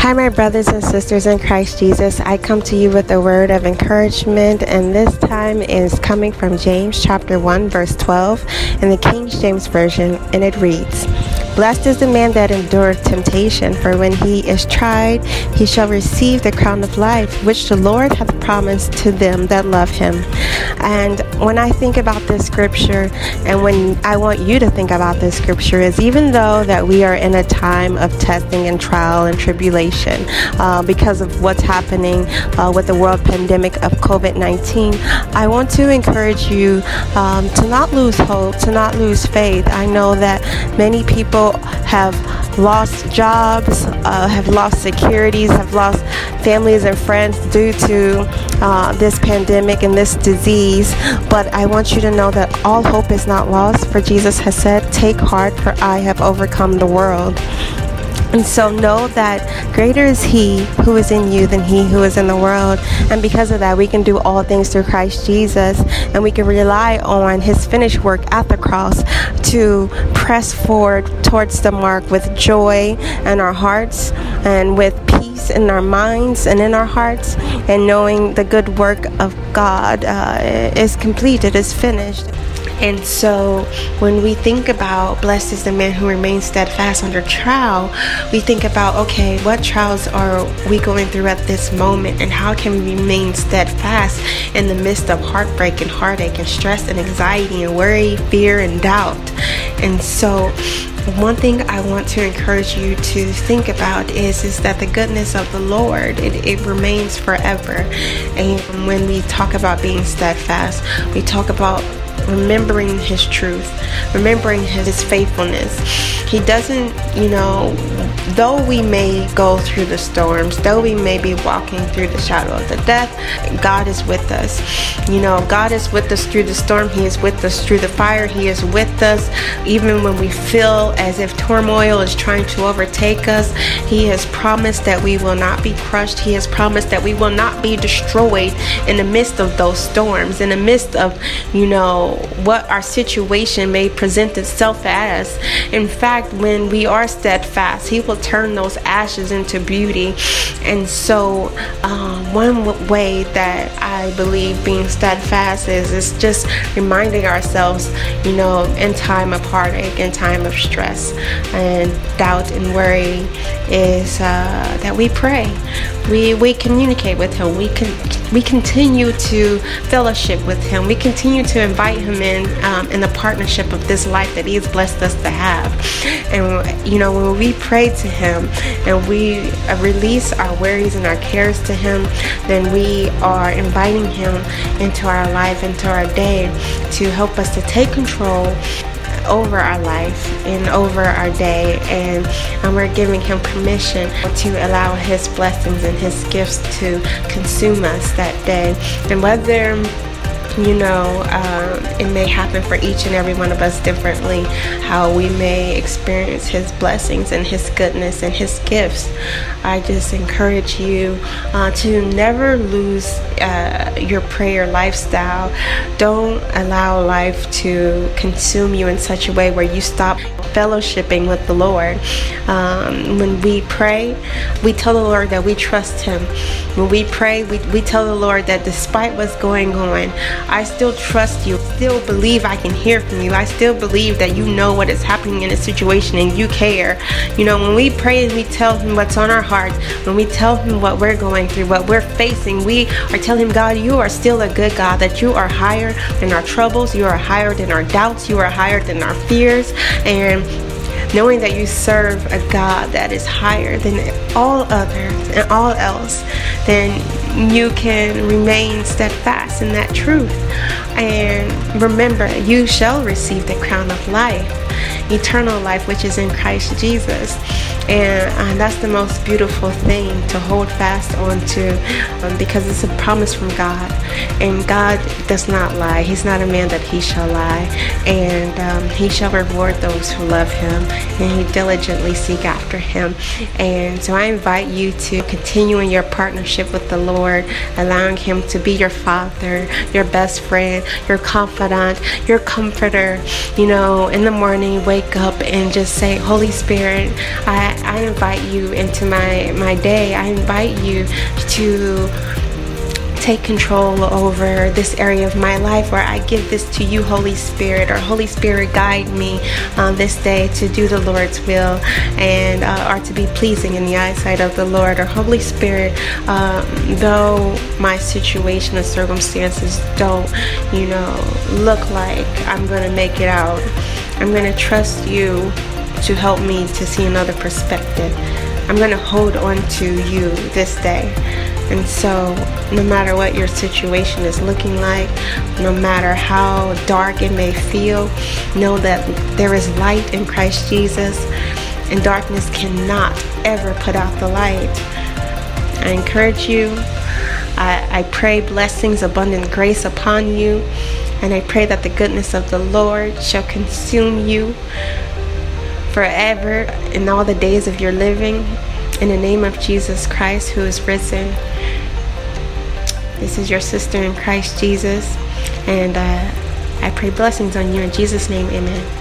Hi, my brothers and sisters in Christ Jesus. I come to you with a word of encouragement, and this time is coming from James chapter 1, verse 12 in the King James Version, and it reads Blessed is the man that endureth temptation, for when he is tried, he shall receive the crown of life, which the Lord hath promised to them that love him. And when I think about this scripture, and when I want you to think about this scripture, is even though that we are in a time of testing and trial and tribulation uh, because of what's happening uh, with the world pandemic of COVID 19, I want to encourage you um, to not lose hope, to not lose faith. I know that many people have lost jobs, uh, have lost securities, have lost families and friends due to uh, this pandemic and this disease. But I want you to know that all hope is not lost, for Jesus has said, Take heart, for I have overcome the world. And so know that greater is He who is in you than He who is in the world. And because of that, we can do all things through Christ Jesus. And we can rely on His finished work at the cross to press forward towards the mark with joy in our hearts and with peace in our minds and in our hearts. And knowing the good work of God uh, is completed, is finished. And so when we think about blessed is the man who remains steadfast under trial, we think about okay, what trials are we going through at this moment and how can we remain steadfast in the midst of heartbreak and heartache and stress and anxiety and worry, fear and doubt. And so one thing I want to encourage you to think about is is that the goodness of the Lord it, it remains forever. And when we talk about being steadfast, we talk about remembering his truth, remembering his faithfulness. He doesn't, you know, though we may go through the storms, though we may be walking through the shadow of the death, God is with us. You know, God is with us through the storm, He is with us through the fire, He is with us even when we feel as if turmoil is trying to overtake us. He has promised that we will not be crushed, He has promised that we will not be destroyed in the midst of those storms, in the midst of, you know, what our situation may present itself as. In fact, when we are steadfast, He will turn those ashes into beauty. And so, um, one way that I believe being steadfast is is just reminding ourselves, you know, in time of heartache, in time of stress, and doubt and worry, is uh, that we pray, we we communicate with Him, we can we continue to fellowship with Him, we continue to invite Him in um, in the partnership of this life that He has blessed us to have, and you know when we pray to Him and we release our worries and our cares to Him, then we are inviting Him into our life, into our day, to help us to take control over our life and over our day. And, and we're giving him permission to allow his blessings and his gifts to consume us that day. And whether you know, um, it may happen for each and every one of us differently, how we may experience His blessings and His goodness and His gifts. I just encourage you uh, to never lose uh, your prayer lifestyle. Don't allow life to consume you in such a way where you stop fellowshipping with the Lord. Um, when we pray, we tell the Lord that we trust Him. When we pray, we, we tell the Lord that despite what's going on, I still trust you, still believe I can hear from you. I still believe that you know what is happening in a situation and you care. You know, when we pray and we tell Him what's on our hearts, when we tell Him what we're going through, what we're facing, we are telling Him, God, you are still a good God, that you are higher than our troubles, you are higher than our doubts, you are higher than our fears. And knowing that you serve a God that is higher than all others and all else, then you can remain steadfast in that truth. And remember, you shall receive the crown of life, eternal life, which is in Christ Jesus. And uh, that's the most beautiful thing to hold fast onto um, because it's a promise from God. And God does not lie. He's not a man that he shall lie. And um, he shall reward those who love him and he diligently seek after him. And so I invite you to continue in your partnership with the Lord, allowing him to be your father, your best friend, your confidant, your comforter. You know, in the morning, wake up and just say, Holy Spirit, I I invite you into my, my day. I invite you to take control over this area of my life where I give this to you, Holy Spirit, or Holy Spirit, guide me uh, this day to do the Lord's will and uh, or to be pleasing in the eyesight of the Lord, or Holy Spirit, uh, though my situation and circumstances don't, you know, look like I'm going to make it out, I'm going to trust you to help me to see another perspective. I'm going to hold on to you this day. And so, no matter what your situation is looking like, no matter how dark it may feel, know that there is light in Christ Jesus, and darkness cannot ever put out the light. I encourage you. I, I pray blessings, abundant grace upon you. And I pray that the goodness of the Lord shall consume you forever in all the days of your living. In the name of Jesus Christ, who is risen. This is your sister in Christ Jesus. And uh, I pray blessings on you in Jesus' name. Amen.